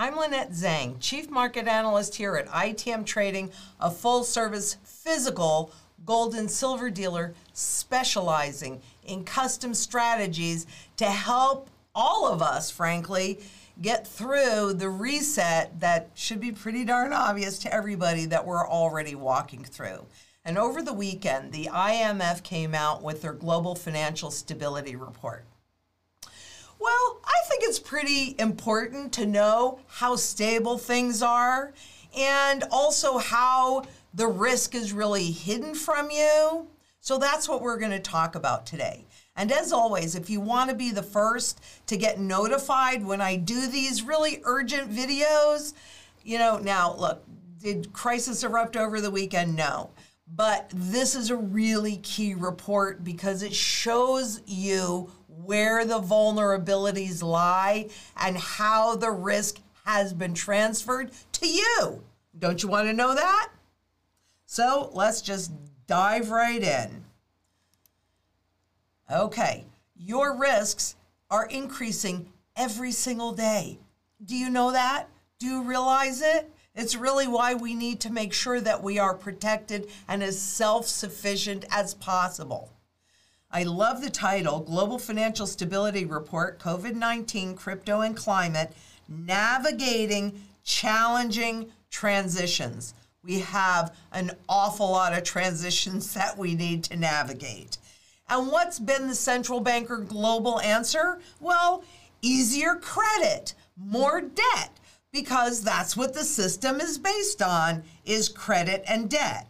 I'm Lynette Zhang, Chief Market Analyst here at ITM Trading, a full service physical gold and silver dealer specializing in custom strategies to help all of us, frankly, get through the reset that should be pretty darn obvious to everybody that we're already walking through. And over the weekend, the IMF came out with their Global Financial Stability Report. Well, I think it's pretty important to know how stable things are and also how the risk is really hidden from you. So that's what we're going to talk about today. And as always, if you want to be the first to get notified when I do these really urgent videos, you know, now look, did crisis erupt over the weekend? No. But this is a really key report because it shows you where the vulnerabilities lie and how the risk has been transferred to you. Don't you want to know that? So let's just dive right in. Okay, your risks are increasing every single day. Do you know that? Do you realize it? It's really why we need to make sure that we are protected and as self sufficient as possible. I love the title Global Financial Stability Report COVID 19, Crypto and Climate Navigating Challenging Transitions. We have an awful lot of transitions that we need to navigate. And what's been the central banker global answer? Well, easier credit, more debt, because that's what the system is based on is credit and debt.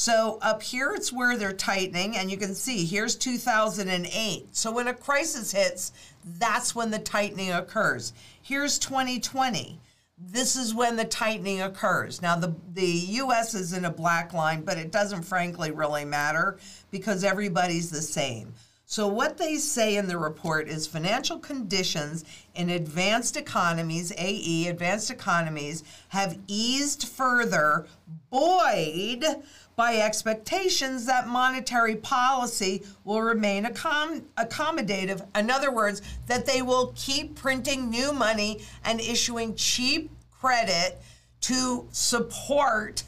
So up here, it's where they're tightening, and you can see here's 2008. So when a crisis hits, that's when the tightening occurs. Here's 2020. This is when the tightening occurs. Now, the, the US is in a black line, but it doesn't frankly really matter because everybody's the same. So, what they say in the report is financial conditions in advanced economies, AE, advanced economies, have eased further, buoyed by expectations that monetary policy will remain accom- accommodative. In other words, that they will keep printing new money and issuing cheap credit to support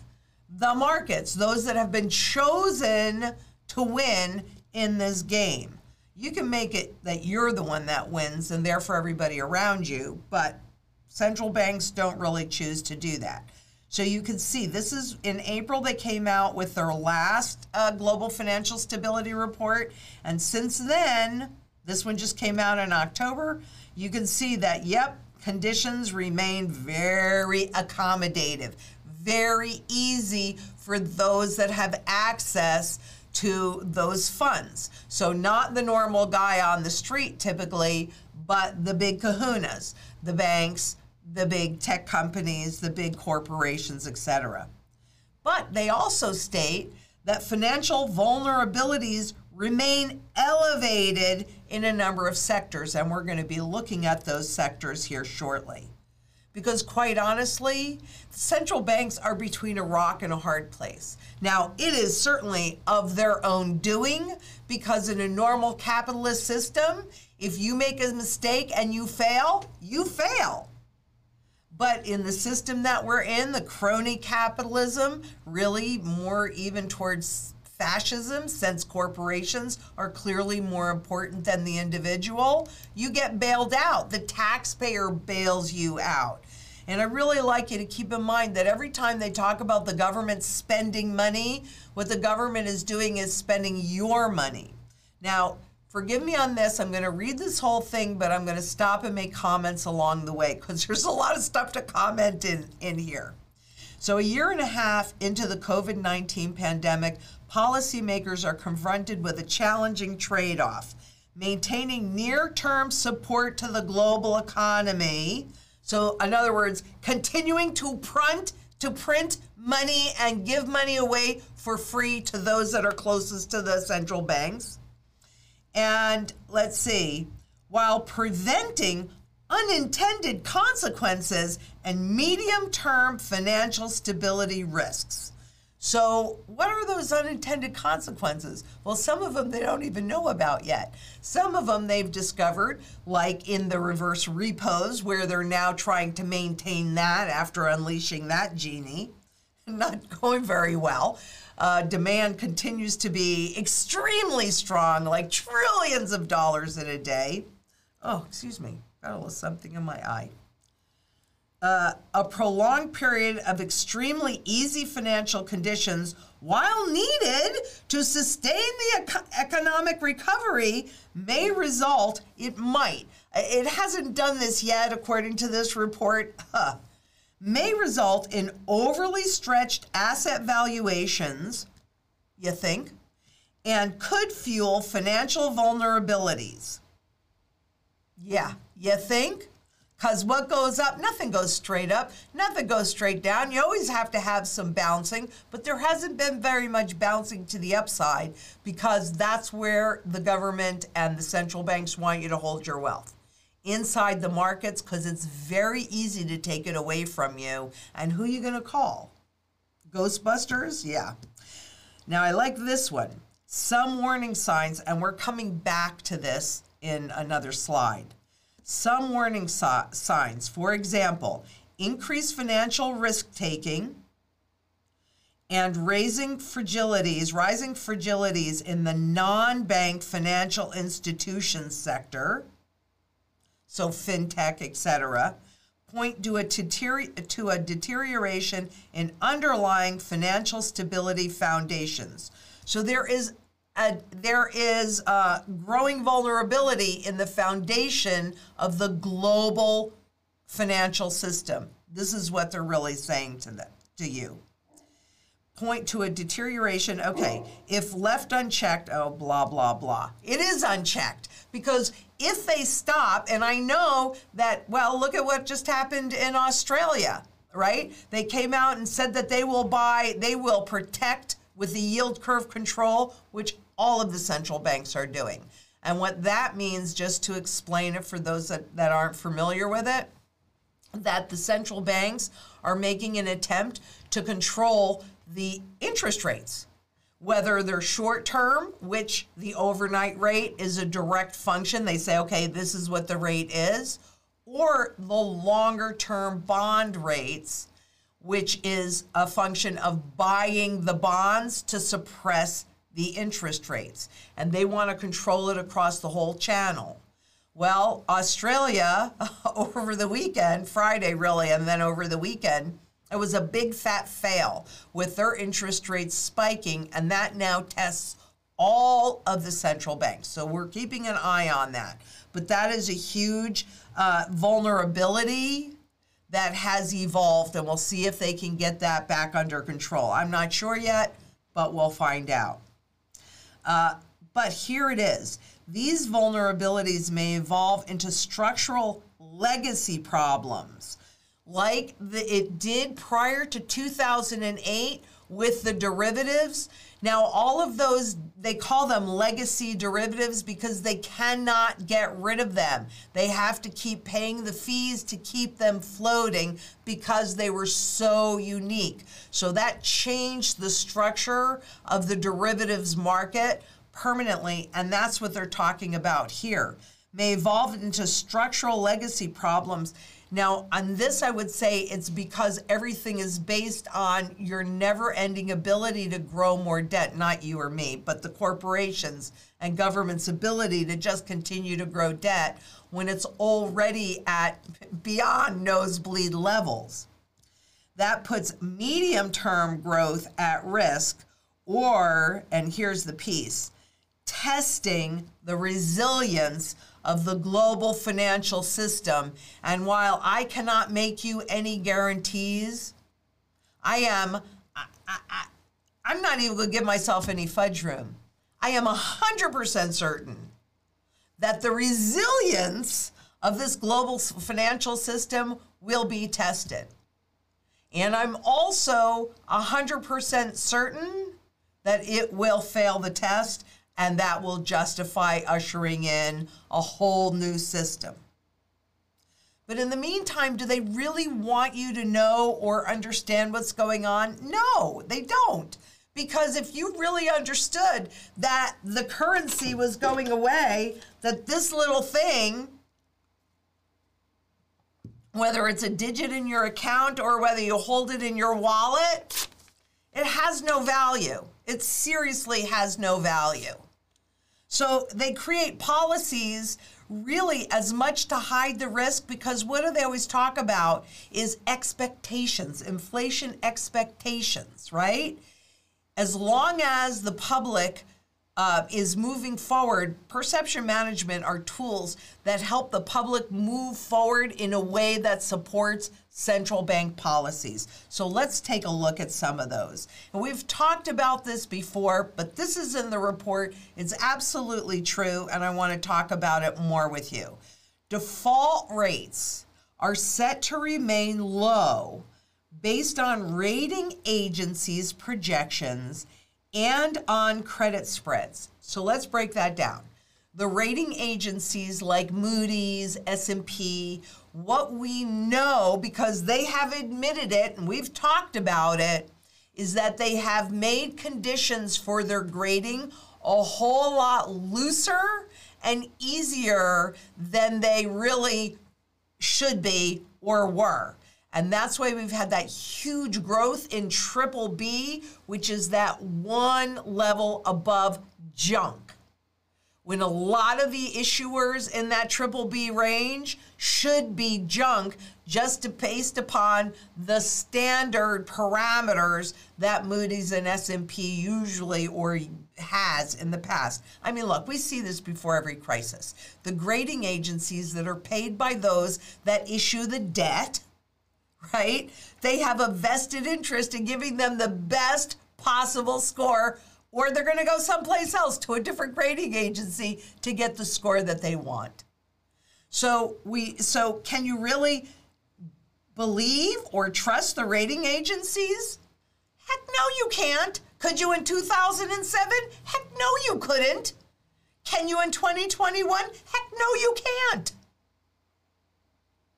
the markets, those that have been chosen to win in this game. You can make it that you're the one that wins and therefore everybody around you, but central banks don't really choose to do that. So you can see this is in April they came out with their last uh, global financial stability report. And since then, this one just came out in October, you can see that, yep, conditions remain very accommodative, very easy for those that have access to those funds. So, not the normal guy on the street typically, but the big kahunas, the banks, the big tech companies, the big corporations, etc. But they also state that financial vulnerabilities remain elevated in a number of sectors, and we're going to be looking at those sectors here shortly. Because, quite honestly, central banks are between a rock and a hard place. Now, it is certainly of their own doing, because in a normal capitalist system, if you make a mistake and you fail, you fail. But in the system that we're in, the crony capitalism, really more even towards fascism, since corporations are clearly more important than the individual, you get bailed out. The taxpayer bails you out. And I really like you to keep in mind that every time they talk about the government spending money, what the government is doing is spending your money. Now, Forgive me on this. I'm going to read this whole thing, but I'm going to stop and make comments along the way because there's a lot of stuff to comment in, in here. So, a year and a half into the COVID 19 pandemic, policymakers are confronted with a challenging trade off maintaining near term support to the global economy. So, in other words, continuing to print, to print money and give money away for free to those that are closest to the central banks and let's see, while preventing unintended consequences and medium term financial stability risks. So, what are those unintended consequences? Well, some of them they don't even know about yet. Some of them they've discovered, like in the reverse repos, where they're now trying to maintain that after unleashing that genie. Not going very well. Uh, demand continues to be extremely strong, like trillions of dollars in a day. Oh, excuse me, got a little something in my eye. Uh, a prolonged period of extremely easy financial conditions, while needed to sustain the ec- economic recovery, may result, it might, it hasn't done this yet, according to this report, huh, may result in overly stretched asset valuations, you think, and could fuel financial vulnerabilities. Yeah, you think? Because what goes up, nothing goes straight up, nothing goes straight down. You always have to have some bouncing, but there hasn't been very much bouncing to the upside because that's where the government and the central banks want you to hold your wealth. Inside the markets, because it's very easy to take it away from you. And who are you going to call? Ghostbusters? Yeah. Now, I like this one. Some warning signs, and we're coming back to this in another slide some warning so- signs. For example, increased financial risk taking and raising fragilities, rising fragilities in the non-bank financial institutions sector, so fintech, etc., point to a, deterior- to a deterioration in underlying financial stability foundations. So there is a, there is a growing vulnerability in the foundation of the global financial system. This is what they're really saying to them, to you. Point to a deterioration. Okay, if left unchecked, oh, blah, blah, blah. It is unchecked because if they stop, and I know that, well, look at what just happened in Australia, right? They came out and said that they will buy, they will protect with the yield curve control, which all of the central banks are doing. And what that means, just to explain it for those that, that aren't familiar with it, that the central banks are making an attempt to control the interest rates, whether they're short term, which the overnight rate is a direct function. They say, okay, this is what the rate is, or the longer term bond rates, which is a function of buying the bonds to suppress the interest rates. And they want to control it across the whole channel. Well, Australia, over the weekend, Friday really, and then over the weekend, it was a big fat fail with their interest rates spiking, and that now tests all of the central banks. So we're keeping an eye on that. But that is a huge uh, vulnerability that has evolved, and we'll see if they can get that back under control. I'm not sure yet, but we'll find out. Uh, but here it is. These vulnerabilities may evolve into structural legacy problems, like the, it did prior to 2008 with the derivatives now, all of those, they call them legacy derivatives because they cannot get rid of them. They have to keep paying the fees to keep them floating because they were so unique. So that changed the structure of the derivatives market permanently, and that's what they're talking about here. May evolve into structural legacy problems now, on this, I would say it's because everything is based on your never ending ability to grow more debt, not you or me, but the corporations and government's ability to just continue to grow debt when it's already at beyond nosebleed levels. That puts medium term growth at risk, or, and here's the piece, testing the resilience of the global financial system. And while I cannot make you any guarantees, I am, I, I, I'm not even going to give myself any fudge room. I am 100% certain that the resilience of this global financial system will be tested. And I'm also 100% certain that it will fail the test and that will justify ushering in a whole new system. But in the meantime, do they really want you to know or understand what's going on? No, they don't. Because if you really understood that the currency was going away, that this little thing, whether it's a digit in your account or whether you hold it in your wallet, it has no value. It seriously has no value. So they create policies really as much to hide the risk because what do they always talk about is expectations, inflation expectations, right? As long as the public uh, is moving forward, perception management are tools that help the public move forward in a way that supports central bank policies. So let's take a look at some of those. And we've talked about this before, but this is in the report. It's absolutely true, and I want to talk about it more with you. Default rates are set to remain low based on rating agencies' projections and on credit spreads. So let's break that down. The rating agencies like Moody's, S&P, what we know because they have admitted it and we've talked about it is that they have made conditions for their grading a whole lot looser and easier than they really should be or were. And that's why we've had that huge growth in triple B, which is that one level above junk. When a lot of the issuers in that triple B range should be junk just based upon the standard parameters that Moody's and S&P usually or has in the past. I mean, look, we see this before every crisis. The grading agencies that are paid by those that issue the debt right? They have a vested interest in giving them the best possible score, or they're going to go someplace else to a different grading agency to get the score that they want. So we so can you really believe or trust the rating agencies? Heck no you can't. Could you in 2007? Heck no you couldn't. Can you in 2021? Heck no you can't.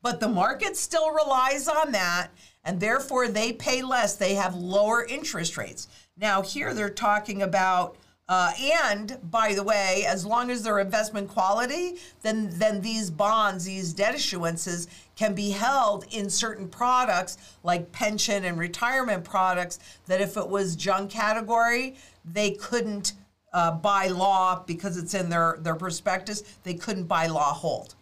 But the market still relies on that, and therefore they pay less. They have lower interest rates. Now, here they're talking about. Uh, and by the way, as long as they're investment quality, then then these bonds, these debt issuances, can be held in certain products like pension and retirement products. That if it was junk category, they couldn't uh, by law because it's in their their prospectus. They couldn't by law hold.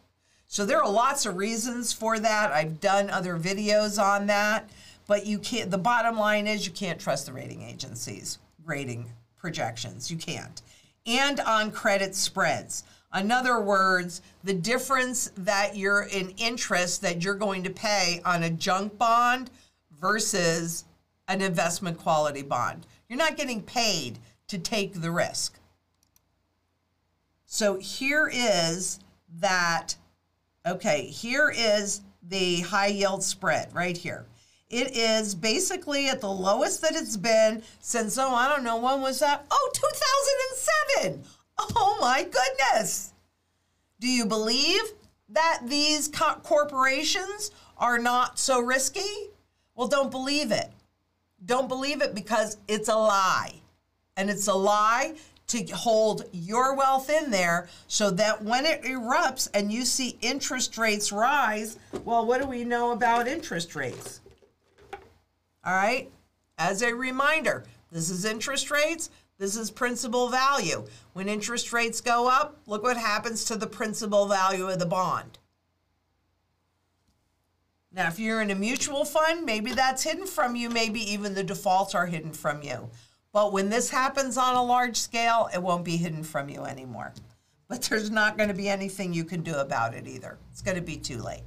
So there are lots of reasons for that. I've done other videos on that, but you can't. The bottom line is you can't trust the rating agencies rating projections. You can't. And on credit spreads. In other words, the difference that you're in interest that you're going to pay on a junk bond versus an investment quality bond. You're not getting paid to take the risk. So here is that Okay, here is the high yield spread right here. It is basically at the lowest that it's been since, oh, I don't know, when was that? Oh, 2007. Oh my goodness. Do you believe that these co- corporations are not so risky? Well, don't believe it. Don't believe it because it's a lie. And it's a lie to hold your wealth in there so that when it erupts and you see interest rates rise, well, what do we know about interest rates? All right, as a reminder, this is interest rates, this is principal value. When interest rates go up, look what happens to the principal value of the bond. Now, if you're in a mutual fund, maybe that's hidden from you, maybe even the defaults are hidden from you. But when this happens on a large scale, it won't be hidden from you anymore. But there's not going to be anything you can do about it either. It's going to be too late.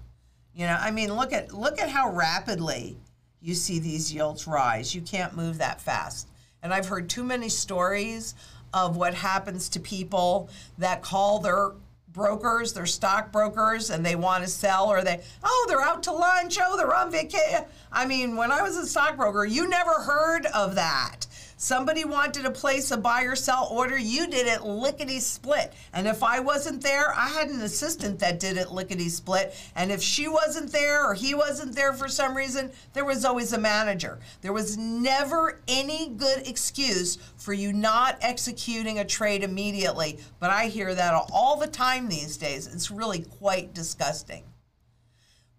You know, I mean, look at look at how rapidly you see these yields rise. You can't move that fast. And I've heard too many stories of what happens to people that call their brokers, their stockbrokers, and they want to sell, or they, oh, they're out to lunch, oh, they're on vacation. I mean, when I was a stockbroker, you never heard of that. Somebody wanted to place a buy or sell order, you did it lickety split. And if I wasn't there, I had an assistant that did it lickety split. And if she wasn't there or he wasn't there for some reason, there was always a manager. There was never any good excuse for you not executing a trade immediately. But I hear that all the time these days. It's really quite disgusting.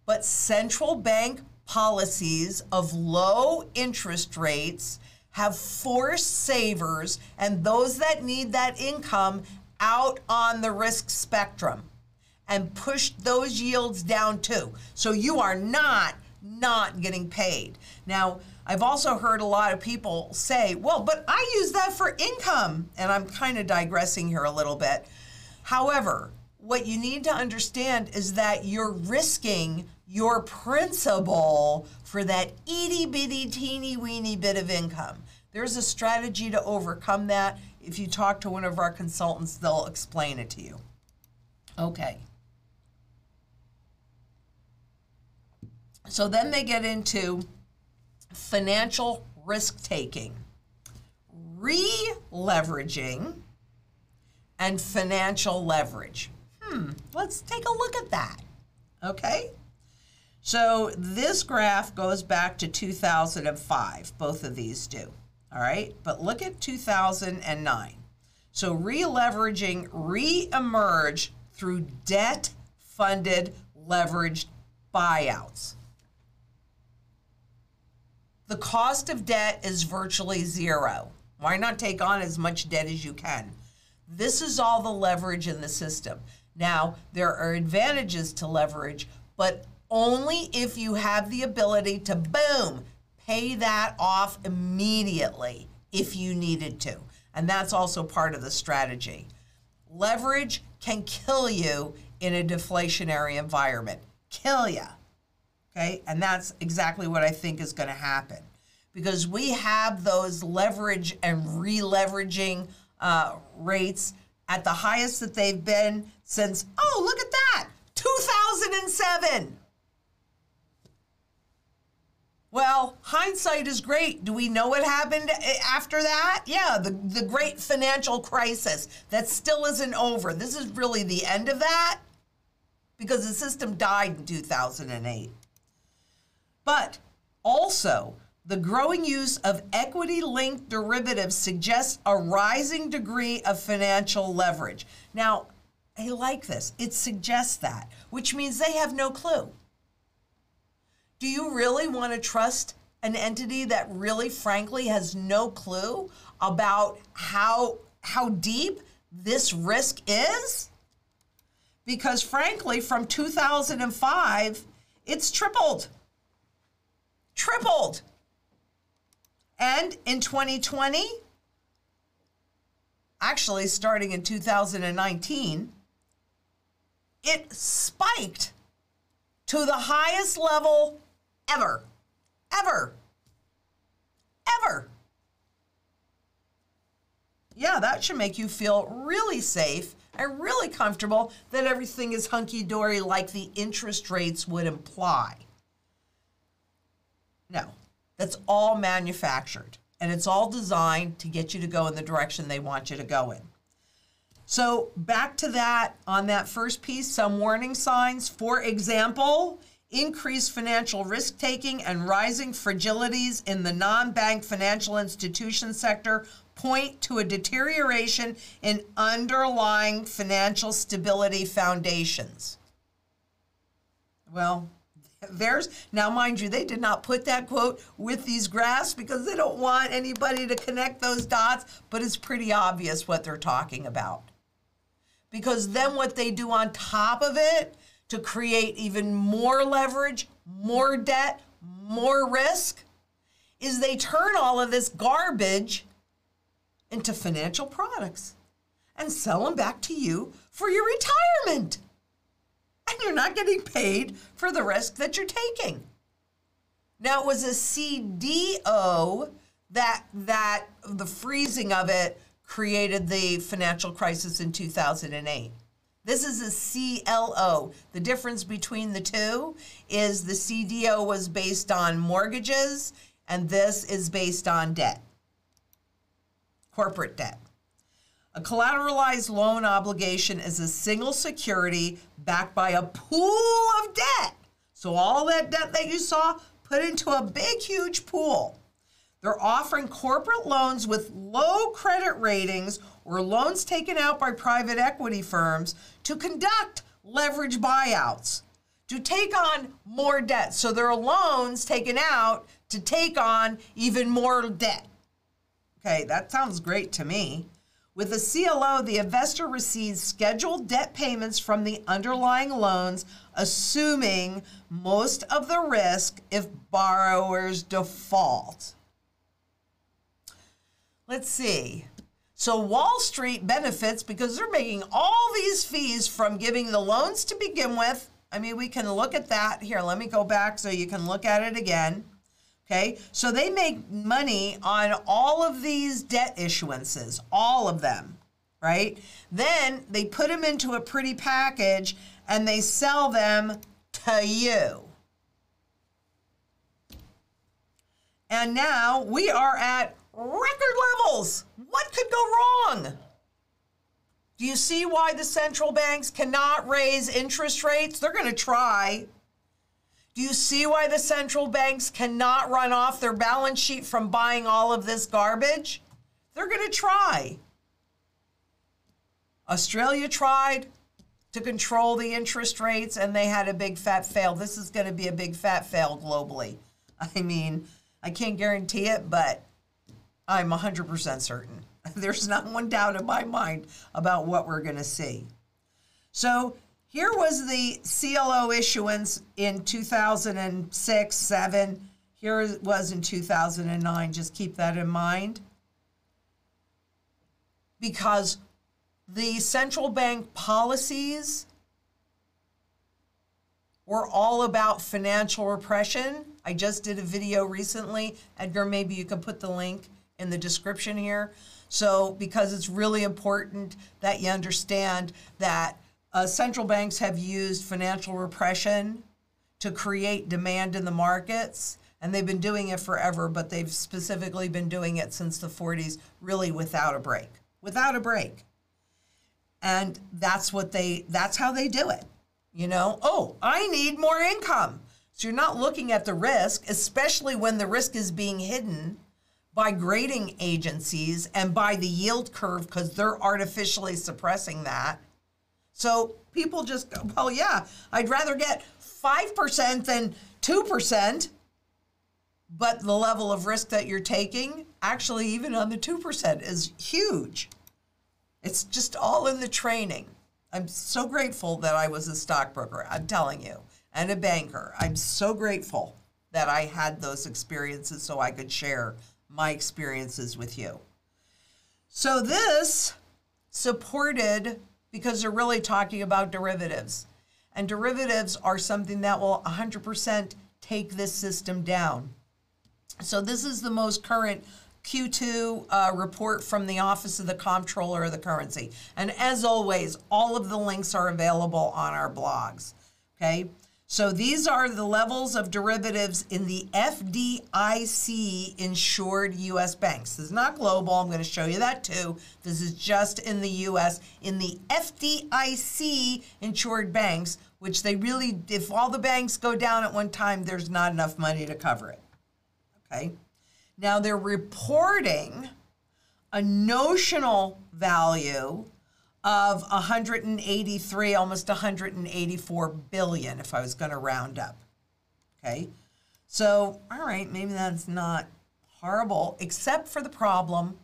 But central bank policies of low interest rates have forced savers and those that need that income out on the risk spectrum and pushed those yields down too. So you are not not getting paid. Now, I've also heard a lot of people say, "Well, but I use that for income." And I'm kind of digressing here a little bit. However, what you need to understand is that you're risking your principal for that itty bitty teeny weeny bit of income. There's a strategy to overcome that. If you talk to one of our consultants, they'll explain it to you. Okay. So then they get into financial risk taking, re leveraging, and financial leverage. Hmm, let's take a look at that. Okay? So this graph goes back to 2005, both of these do. All right, but look at 2009. So re-leveraging re-emerged through debt-funded leveraged buyouts. The cost of debt is virtually zero. Why not take on as much debt as you can? This is all the leverage in the system. Now, there are advantages to leverage, but only if you have the ability to boom, pay that off immediately if you needed to. And that's also part of the strategy. Leverage can kill you in a deflationary environment. Kill you. Okay? And that's exactly what I think is going to happen. Because we have those leverage and re leveraging uh, rates at the highest that they've been since, oh, look at that, 2007. Well, hindsight is great. Do we know what happened eh, after that? Yeah, the, the great financial crisis that still isn't over. This is really the end of that because the system died in 2008. But also, the growing use of equity linked derivatives suggests a rising degree of financial leverage. Now, I like this. It suggests that, which means they have no clue. Do you really want to trust an entity that really frankly has no clue about how how deep this risk is? Because frankly from 2005 it's tripled. Tripled. And in 2020 actually starting in 2019 it spiked to the highest level ever. Ever. Ever. Yeah, that should make you feel really safe and really comfortable that everything is hunky dory like the interest rates would imply. No, that's all manufactured and it's all designed to get you to go in the direction they want you to go in. So, back to that on that first piece, some warning signs. For example, increased financial risk taking and rising fragilities in the non bank financial institution sector point to a deterioration in underlying financial stability foundations. Well, there's now, mind you, they did not put that quote with these graphs because they don't want anybody to connect those dots, but it's pretty obvious what they're talking about. Because then what they do on top of it to create even more leverage, more debt, more risk, is they turn all of this garbage into financial products and sell them back to you for your retirement. And you're not getting paid for the risk that you're taking. Now it was a CDO that that the freezing of it created the financial crisis in 2008. This is a CLO. The difference between the two is the CDO was based on mortgages and this is based on debt. corporate debt. A collateralized loan obligation is a single security backed by a pool of debt. So, all that debt that you saw put into a big, huge pool. They're offering corporate loans with low credit ratings or loans taken out by private equity firms to conduct leverage buyouts, to take on more debt. So there are loans taken out to take on even more debt. Okay, that sounds great to me. With a CLO, the investor receives scheduled debt payments from the underlying loans, assuming most of the risk if borrowers default. Let's see. So Wall Street benefits because they're making all these fees from giving the loans to begin with. I mean, we can look at that. Here, let me go back so you can look at it again. Okay, so they make money on all of these debt issuances, all of them, right? Then they put them into a pretty package and they sell them to you. And now we are at record levels. What could go wrong? Do you see why the central banks cannot raise interest rates? They're going to try. Do you see why the central banks cannot run off their balance sheet from buying all of this garbage? They're going to try. Australia tried to control the interest rates and they had a big fat fail. This is going to be a big fat fail globally. I mean, I can't guarantee it, but I'm 100% certain. There's not one doubt in my mind about what we're going to see. So here was the CLO issuance in 2006, 7. Here it was in 2009. Just keep that in mind. Because the central bank policies were all about financial repression. I just did a video recently. Edgar, maybe you can put the link in the description here. So, because it's really important that you understand that uh, central banks have used financial repression to create demand in the markets, and they've been doing it forever, but they've specifically been doing it since the 40s, really without a break. Without a break. And that's what they that's how they do it. You know, oh, I need more income. So you're not looking at the risk, especially when the risk is being hidden by grading agencies and by the yield curve because they're artificially suppressing that. So people just go, well, yeah, I'd rather get 5% than 2%. But the level of risk that you're taking, actually, even on the 2%, is huge. It's just all in the training. I'm so grateful that I was a stockbroker, I'm telling you, and a banker. I'm so grateful that I had those experiences so I could share my experiences with you. So this supported because they're really talking about derivatives. And derivatives are something that will 100% take this system down. So this is the most current Q2 uh, report from the Office of the Comptroller of the Currency. And as always, all of the links are available on our blogs. Okay. So these are the levels of derivatives in the FDIC insured US banks. This is not global. I'm going to show you that too. This is just in the US in the FDIC insured banks, which they really, if all the banks go down at one time, there's not enough money to cover it. Okay. Now they're reporting a notional value of 183, almost 184 billion, if I was going to round up. Okay. So, all right, maybe that's not horrible, except for the problem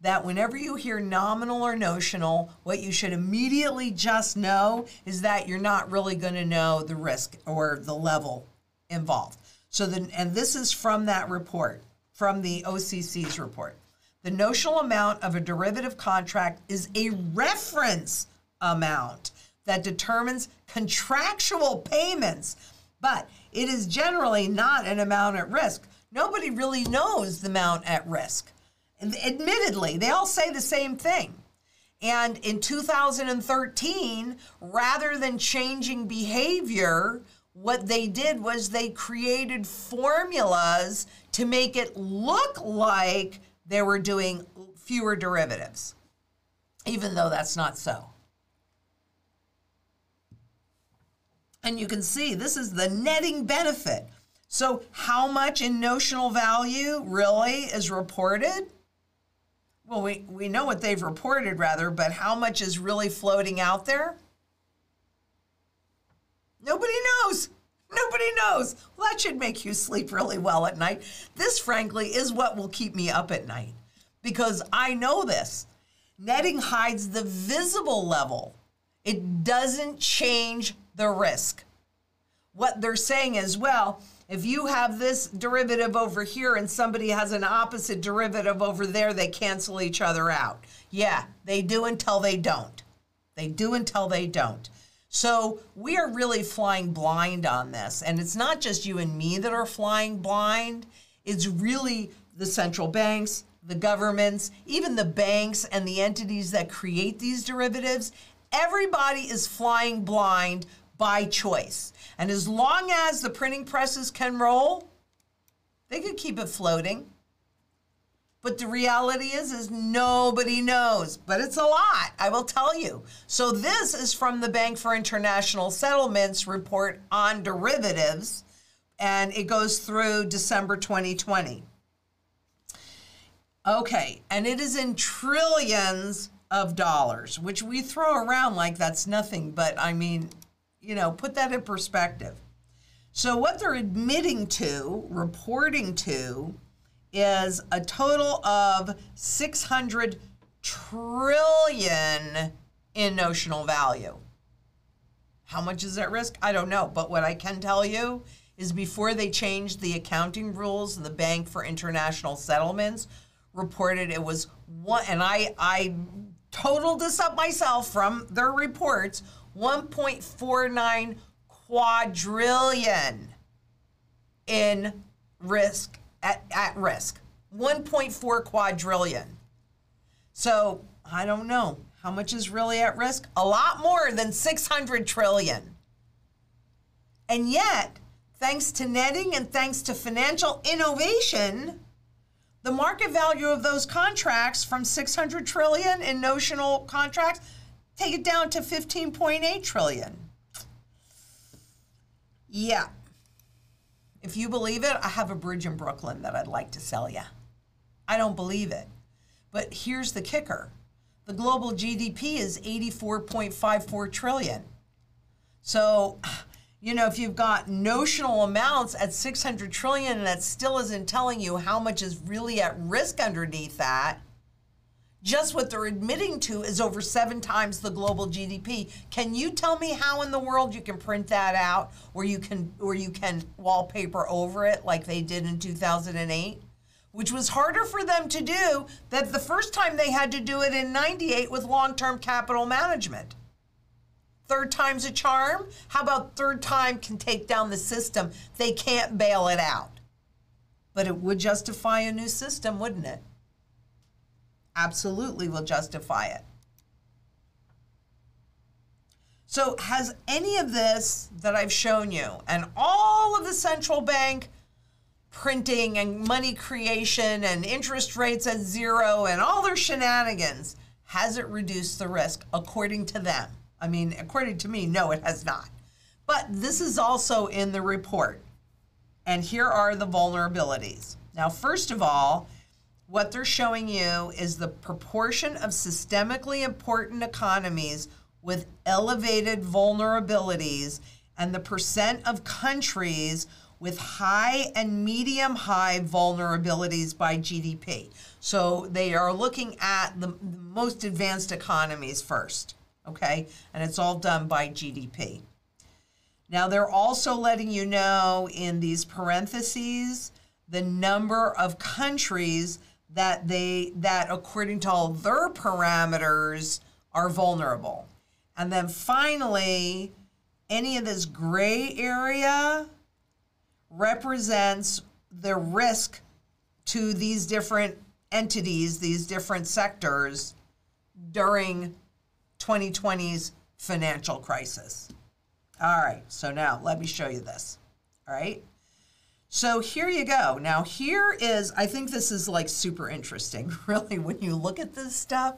that whenever you hear nominal or notional, what you should immediately just know is that you're not really going to know the risk or the level involved. So then, and this is from that report, from the OCC's report. The notional amount of a derivative contract is a reference amount that determines contractual payments, but it is generally not an amount at risk. Nobody really knows the amount at risk. Admittedly, they all say the same thing. And in 2013, rather than changing behavior, what they did was they created formulas to make it look like they were doing fewer derivatives, even though that's not so. And you can see this is the netting benefit. So, how much in notional value really is reported? Well, we, we know what they've reported, rather, but how much is really floating out there? Nobody knows. Nobody knows. Well, that should make you sleep really well at night. This, frankly, is what will keep me up at night because I know this. Netting hides the visible level, it doesn't change the risk. What they're saying is, well, if you have this derivative over here and somebody has an opposite derivative over there, they cancel each other out. Yeah, they do until they don't. They do until they don't. So we are really flying blind on this. And it's not just you and me that are flying blind, it's really the central banks, the governments, even the banks and the entities that create these derivatives. Everybody is flying blind by choice. And as long as the printing presses can roll, they could keep it floating. But the reality is, is nobody knows. But it's a lot, I will tell you. So this is from the Bank for International Settlements report on derivatives, and it goes through December 2020. Okay, and it is in trillions of dollars, which we throw around like that's nothing, but I mean, you know, put that in perspective. So, what they're admitting to, reporting to, is a total of 600 trillion in notional value. How much is at risk? I don't know. But what I can tell you is before they changed the accounting rules, the Bank for International Settlements reported it was one, and I, I totaled this up myself from their reports 1.49 quadrillion in risk at, at risk. 1.4 quadrillion. So i don't know. How much is really at risk? A lot more than 600 trillion. And yet thanks to netting and thanks to financial innovation the market value of those contracts from 600 trillion in notional contracts take it down to 15.8 trillion. Yeah. If you believe it, I have a bridge in Brooklyn that I'd like to sell you. I don't believe it. But here's the kicker. The global GDP is 84.54 trillion. So, you know, if you've got notional amounts at 600 trillion and that still isn't telling you how much is really at risk underneath that, just what they're admitting to is over seven times the global GDP. Can you tell me how in the world you can print that out or you can or you can wallpaper over it like they did in 2008? Which was harder for them to do than the first time they had to do it in 98 with long-term capital management. Third time's a charm. How about third time can take down the system? They can't bail it out. But it would justify a new system, wouldn't it? Absolutely will justify it. So, has any of this that I've shown you and all of the central bank printing and money creation and interest rates at zero and all their shenanigans, has it reduced the risk according to them? I mean, according to me, no, it has not. But this is also in the report. And here are the vulnerabilities. Now, first of all, what they're showing you is the proportion of systemically important economies with elevated vulnerabilities and the percent of countries with high and medium high vulnerabilities by GDP. So they are looking at the, most advanced economies first, okay? And it's all done by GDP. Now they're also letting you know in these parentheses the number of countries that they that according to all their parameters are vulnerable. And then finally, any of this gray area represents the risk to these different entities, these different sectors during 2020's financial crisis. All right, so now let me show you this. All right. So here you go. Now, here is, I think this is like super interesting, really, when you look at this stuff,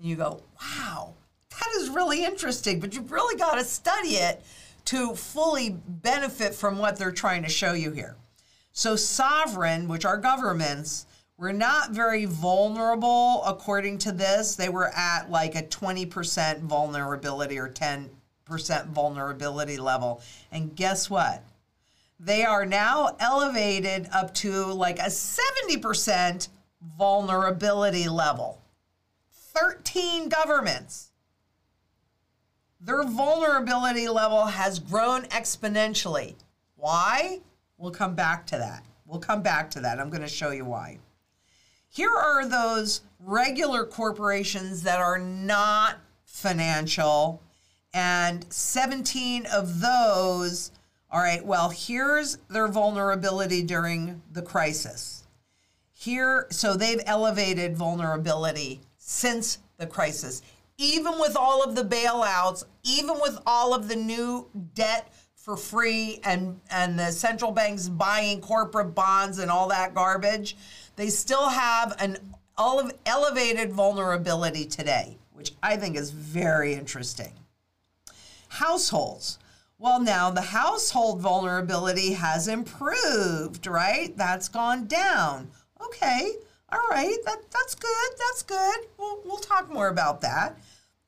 you go, wow, that is really interesting, but you've really got to study it to fully benefit from what they're trying to show you here. So, sovereign, which are governments, were not very vulnerable according to this. They were at like a 20% vulnerability or 10% vulnerability level. And guess what? They are now elevated up to like a 70% vulnerability level. 13 governments. Their vulnerability level has grown exponentially. Why? We'll come back to that. We'll come back to that. I'm going to show you why. Here are those regular corporations that are not financial, and 17 of those. All right, well, here's their vulnerability during the crisis. Here, so they've elevated vulnerability since the crisis. Even with all of the bailouts, even with all of the new debt for free and, and the central banks buying corporate bonds and all that garbage, they still have an elevated vulnerability today, which I think is very interesting. Households. Well, now the household vulnerability has improved, right? That's gone down. Okay, all right, that, that's good, that's good. We'll, we'll talk more about that.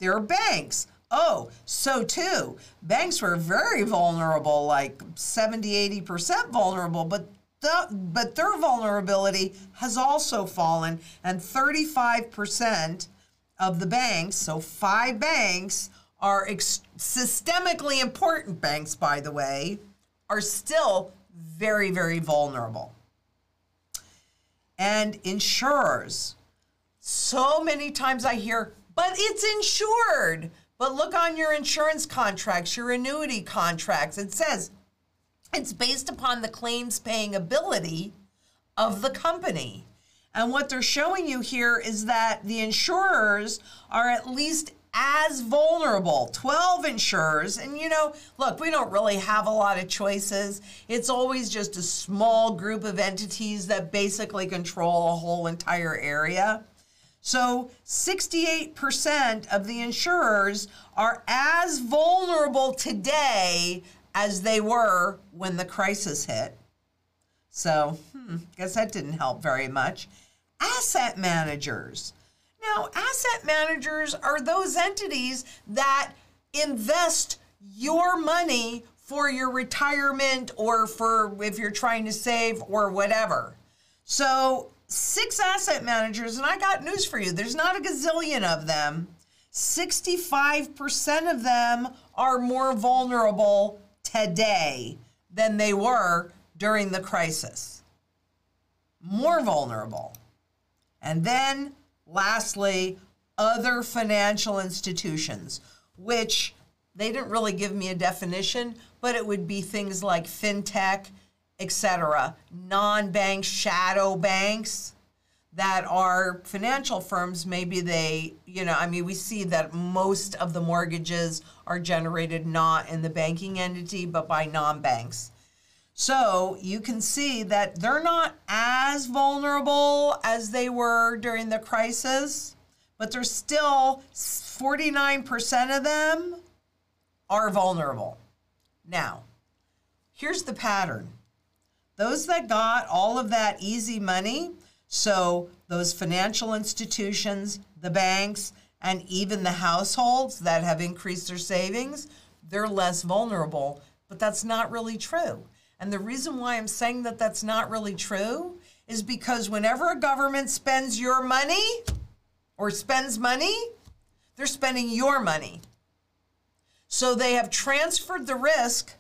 There are banks. Oh, so too, banks were very vulnerable, like 70, 80% vulnerable, but the, but their vulnerability has also fallen, and 35% of the banks, so five banks, are ex- systemically important banks, by the way, are still very, very vulnerable. And insurers, so many times I hear, but it's insured. But look on your insurance contracts, your annuity contracts. It says it's based upon the claims paying ability of the company. And what they're showing you here is that the insurers are at least as vulnerable 12 insurers and you know look we don't really have a lot of choices it's always just a small group of entities that basically control a whole entire area so 68% of the insurers are as vulnerable today as they were when the crisis hit. So, hmm, guess that didn't help very much. Asset managers. Now, asset managers are those entities that invest your money for your retirement or for if you're trying to save or whatever. So, six asset managers, and I got news for you there's not a gazillion of them. 65% of them are more vulnerable today than they were during the crisis. More vulnerable. And then, lastly, other financial institutions, which they didn't really give me a definition, but it would be things like fintech, etc., non-bank shadow banks that are financial firms maybe they you know i mean we see that most of the mortgages are generated not in the banking entity but by non-banks so you can see that they're not as vulnerable as they were during the crisis but there's still 49% of them are vulnerable now here's the pattern those that got all of that easy money so, those financial institutions, the banks, and even the households that have increased their savings, they're less vulnerable. But that's not really true. And the reason why I'm saying that that's not really true is because whenever a government spends your money or spends money, they're spending your money. So they have transferred the risk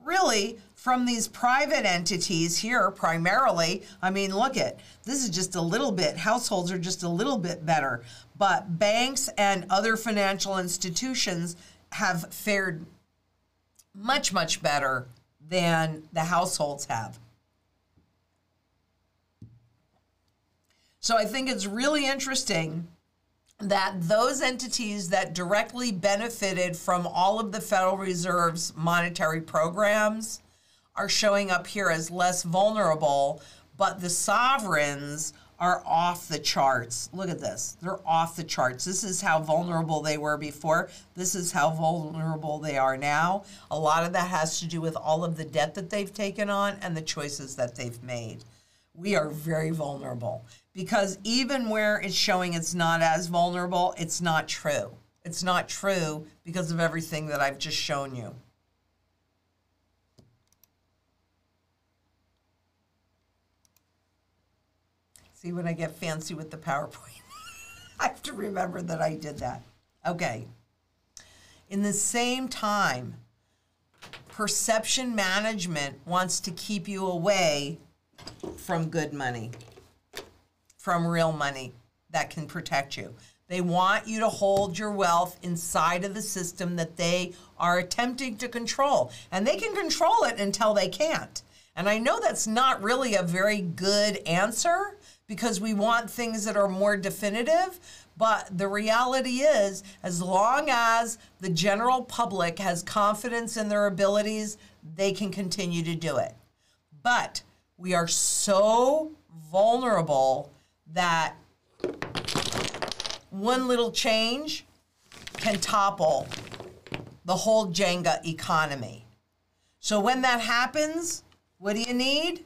really from these private entities here primarily. I mean, look at this is just a little bit, households are just a little bit better, but banks and other financial institutions have fared much, much better than the households have. So I think it's really interesting that those entities that directly benefited from all of the Federal Reserve's monetary programs are showing up here as less vulnerable, but the sovereigns are off the charts. Look at this. They're off the charts. This is how vulnerable they were before. This is how vulnerable they are now. A lot of that has to do with all of the debt that they've taken on and the choices that they've made. We are very vulnerable because even where it's showing it's not as vulnerable, it's not true. It's not true because of everything that I've just shown you. See, when I get fancy with the PowerPoint, I have to remember that I did that. Okay. In the same time, perception management wants to keep you away from good money, from real money that can protect you. They want you to hold your wealth inside of the system that they are attempting to control. And they can control it until they can't. And I know that's not really a very good answer because we want things that are more definitive. But the reality is, as long as the general public has confidence in their abilities, they can continue to do it. But we are so vulnerable that one little change can topple the whole Jenga economy. So when that happens, what do you need?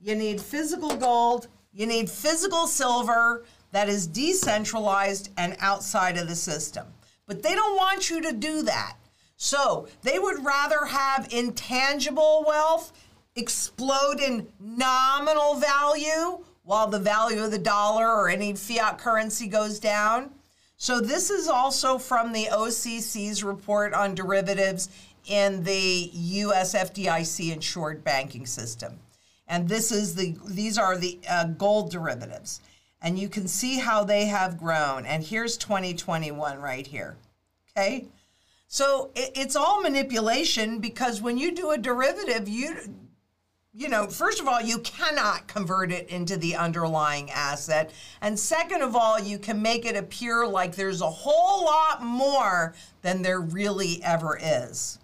You need physical gold you need physical silver that is decentralized and outside of the system. But they don't want you to do that. So they would rather have intangible wealth explode in nominal value while the value of the dollar or any fiat currency goes down. So this is also from the OCC's report on derivatives in the US FDIC insured banking system. And this is the these are the uh, gold derivatives. And you can see how they have grown. And here's 2021 right here. Okay? So it, it's all manipulation because when you do a derivative, you you know, first of all, you cannot convert it into the underlying asset. And second of all, you can make it appear like there's a whole lot more than there really ever is.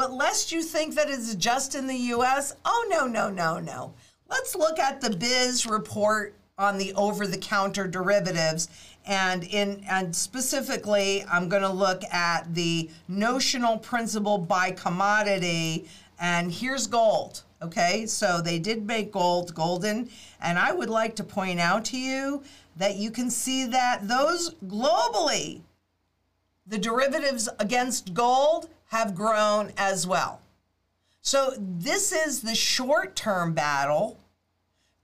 But lest you think that it's just in the US, oh, no, no, no, no. Let's look at the BIS report on the over the counter derivatives. And in and specifically, I'm going to look at the notional principal by commodity. And here's gold. Okay, so they did make gold golden. And I would like to point out to you that you can see that those globally, the derivatives against gold have grown as well. So this is the short term battle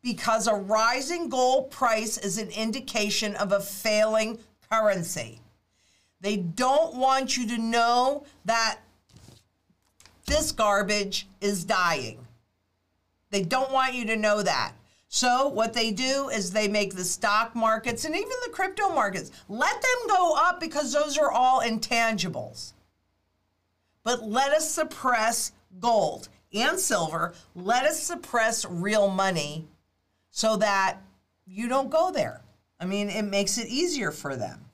because a rising gold price is an indication of a failing currency. They don't want you to know that this garbage is dying. They don't want you to know that. So, what they do is they make the stock markets and even the crypto markets let them go up because those are all intangibles but let us suppress gold and silver. Let us suppress real money so that you don't go there. I mean, it makes it easier for them.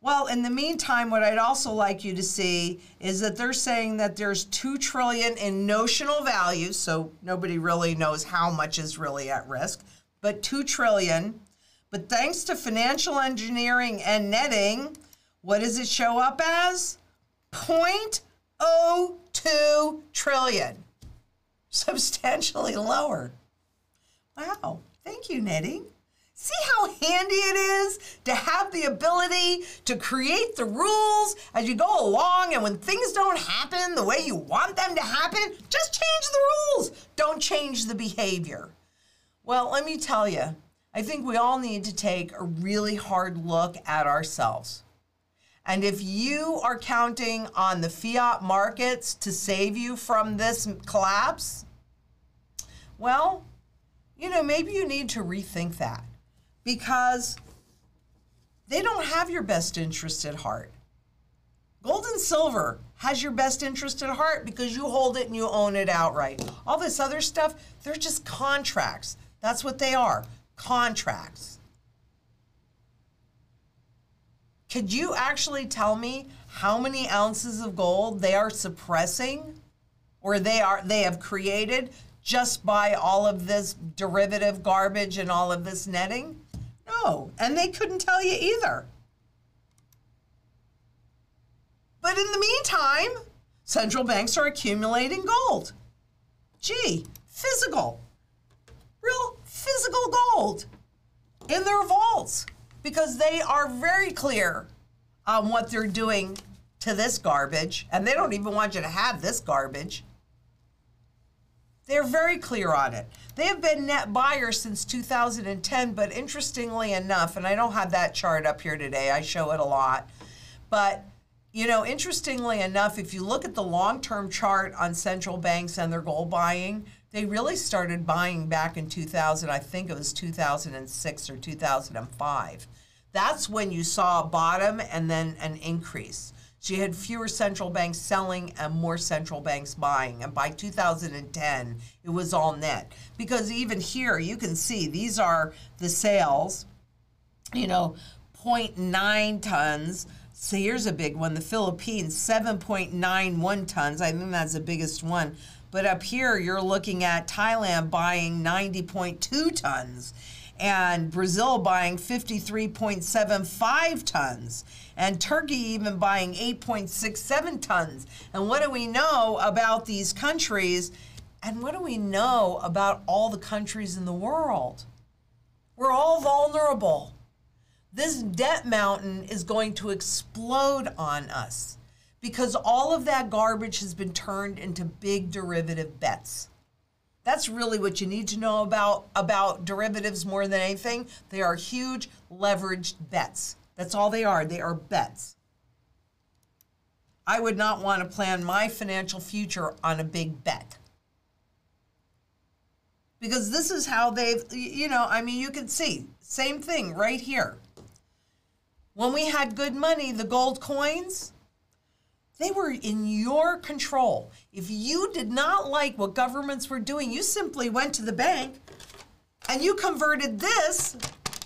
Well, in the meantime, what I'd also like you to see is that they're saying that there's 2 trillion in notional value, so nobody really knows how much is really at risk, but 2 trillion. But thanks to financial engineering and netting, what does it show up as? Point 0.02 trillion. Substantially lower. Wow. Thank you, Netting. See how handy it is to have the ability to create the rules as you go along, and when things don't happen the way you want them to happen, just change the rules. Don't change the behavior. Well, let me tell you, I think we all need to take a really hard look at ourselves. And if you are counting on the fiat markets to save you from this collapse, well, you know, maybe you need to rethink that because they don't have your best interest at heart. Gold and silver has your best interest at heart because you hold it and you own it outright. All this other stuff, they're just contracts. That's what they are contracts. Could you actually tell me how many ounces of gold they are suppressing or they are they have created just by all of this derivative garbage and all of this netting? No, and they couldn't tell you either. But in the meantime, central banks are accumulating gold. Gee, physical, real physical gold in their vaults because they are very clear on what they're doing to this garbage, and they don't even want you to have this garbage. They're very clear on it. They have been net buyers since 2010, but interestingly enough, and I don't have that chart up here today, I show it a lot, but you know, interestingly enough, if you look at the long term chart on central banks and their gold buying, they really started buying back in 2000, I think it was 2006 or 2005. That's when you saw a bottom and then an increase. So you had fewer central banks selling and more central banks buying. And by 2010, it was all net. Because even here, you can see these are the sales, you know, 0.9 tons. So here's a big one the Philippines, 7.91 tons. I think that's the biggest one. But up here, you're looking at Thailand buying 90.2 tons and Brazil buying 53.75 tons, and Turkey even buying 8.67 tons. And what do we know about these countries? And what do we know about all the countries in the world? We're all vulnerable. This debt mountain is going to explode on us because all of that garbage has been turned into big derivative bets. That's really what you need to know about about derivatives more than anything. They are huge leveraged bets. That's all they are. They are bets. I would not want to plan my financial future on a big bet. Because this is how they've, you know, I mean, you can see, same thing right here. When we had good money, the gold coins, they were in your control. If you did not like what governments were doing, you simply went to the bank and you converted this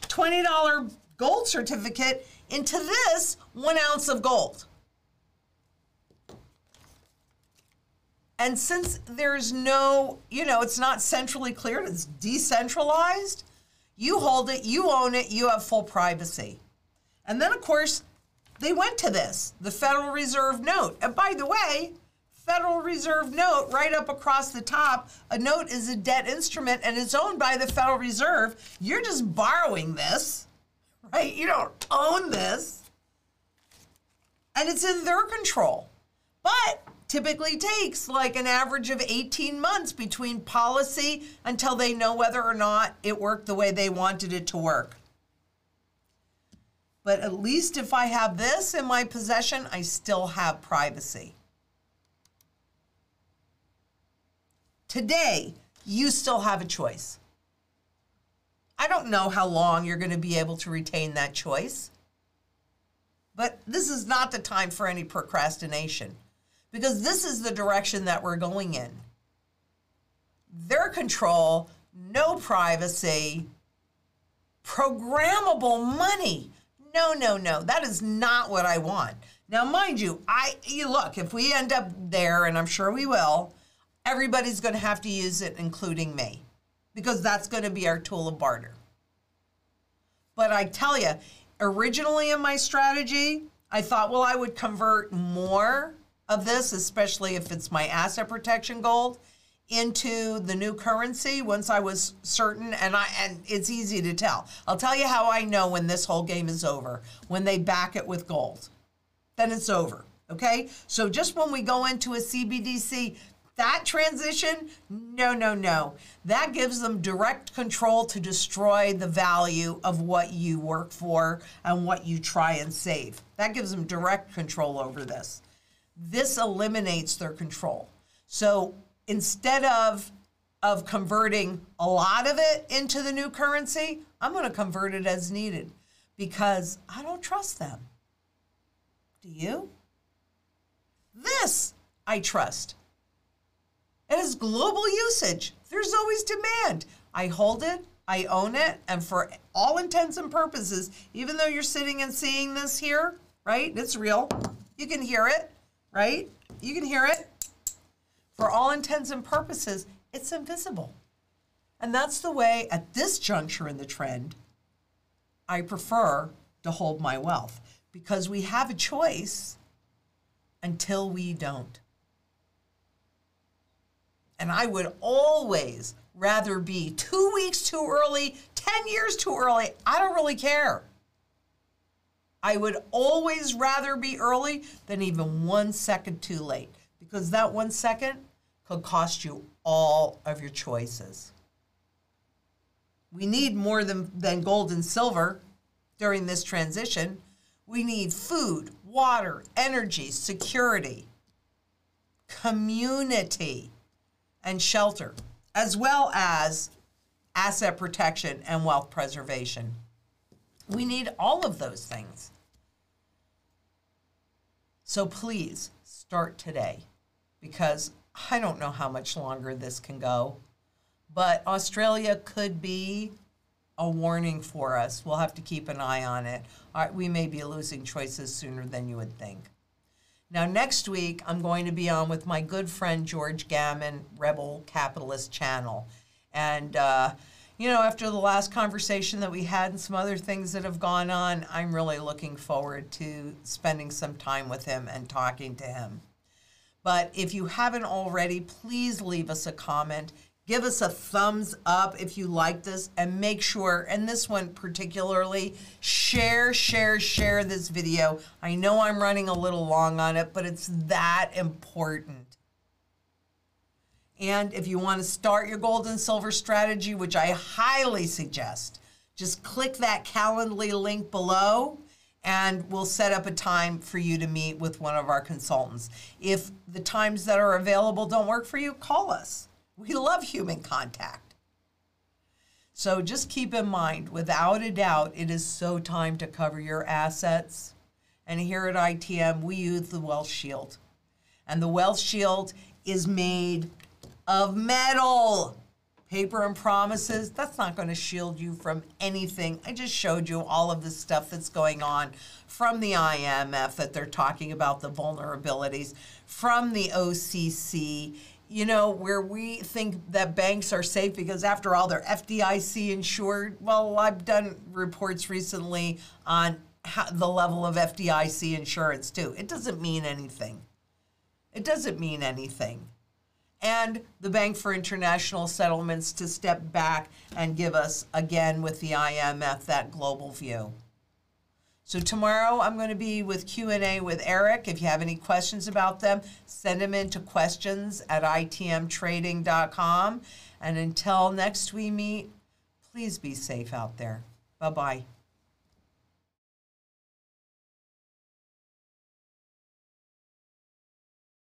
$20 gold certificate into this one ounce of gold. And since there's no, you know, it's not centrally cleared, it's decentralized, you hold it, you own it, you have full privacy. And then, of course, they went to this, the Federal Reserve note. And by the way, Federal Reserve note right up across the top, a note is a debt instrument and it's owned by the Federal Reserve. You're just borrowing this, right? You don't own this. And it's in their control. But typically takes like an average of 18 months between policy until they know whether or not it worked the way they wanted it to work. But at least if I have this in my possession, I still have privacy. Today, you still have a choice. I don't know how long you're going to be able to retain that choice. But this is not the time for any procrastination because this is the direction that we're going in. Their control, no privacy, programmable money. No, no, no. That is not what I want. Now, mind you, I you look, if we end up there, and I'm sure we will, everybody's going to have to use it, including me, because that's going to be our tool of barter. But I tell you, originally in my strategy, I thought, well, I would convert more of this, especially if it's my asset protection gold, into the new currency once I was certain and I and it's easy to tell. I'll tell you how I know when this whole game is over. When they back it with gold. Then it's over. Okay? So just when we go into a CBDC, that transition, no, no, no. That gives them direct control to destroy the value of what you work for and what you try and save. That gives them direct control over this. This eliminates their control. So instead of of converting a lot of it into the new currency, I'm going to convert it as needed because I don't trust them. Do you? This I trust. It is global usage. There's always demand. I hold it, I own it, and for all intents and purposes, even though you're sitting and seeing this here, right? It's real. You can hear it, right? You can hear it. For all intents and purposes, it's invisible. And that's the way, at this juncture in the trend, I prefer to hold my wealth because we have a choice until we don't. And I would always rather be two weeks too early, 10 years too early. I don't really care. I would always rather be early than even one second too late because that one second could cost you all of your choices. We need more than, than gold and silver during this transition. We need food, water, energy, security, community, and shelter, as well as asset protection and wealth preservation. We need all of those things. So please start today because I don't know how much longer this can go, but Australia could be a warning for us. We'll have to keep an eye on it. Right, we may be losing choices sooner than you would think. Now, next week, I'm going to be on with my good friend George Gammon, Rebel Capitalist Channel. And, uh, you know, after the last conversation that we had and some other things that have gone on, I'm really looking forward to spending some time with him and talking to him. But if you haven't already, please leave us a comment. Give us a thumbs up if you like this, and make sure, and this one particularly, share, share, share this video. I know I'm running a little long on it, but it's that important. And if you want to start your gold and silver strategy, which I highly suggest, just click that Calendly link below and we'll set up a time for you to meet with one of our consultants. If the times that are available don't work for you, call us. We love human contact. So just keep in mind, without a doubt, it is so time to cover your assets. And here at ITM, we use the Wealth Shield. And the Wealth Shield is made of metal. Paper and promises, that's not going to shield you from anything. I just showed you all of the stuff that's going on from the IMF that they're talking about the vulnerabilities, from the OCC you know, where we think that banks are safe because after all, they're FDIC insured. Well, I've done reports recently on how, the level of FDIC insurance too. It doesn't mean anything. It doesn't mean anything. And the Bank for International Settlements to step back and give us, again with the IMF, that global view. So tomorrow I'm going to be with Q&A with Eric. If you have any questions about them, send them in to questions at itmtrading.com. And until next we meet, please be safe out there. Bye-bye.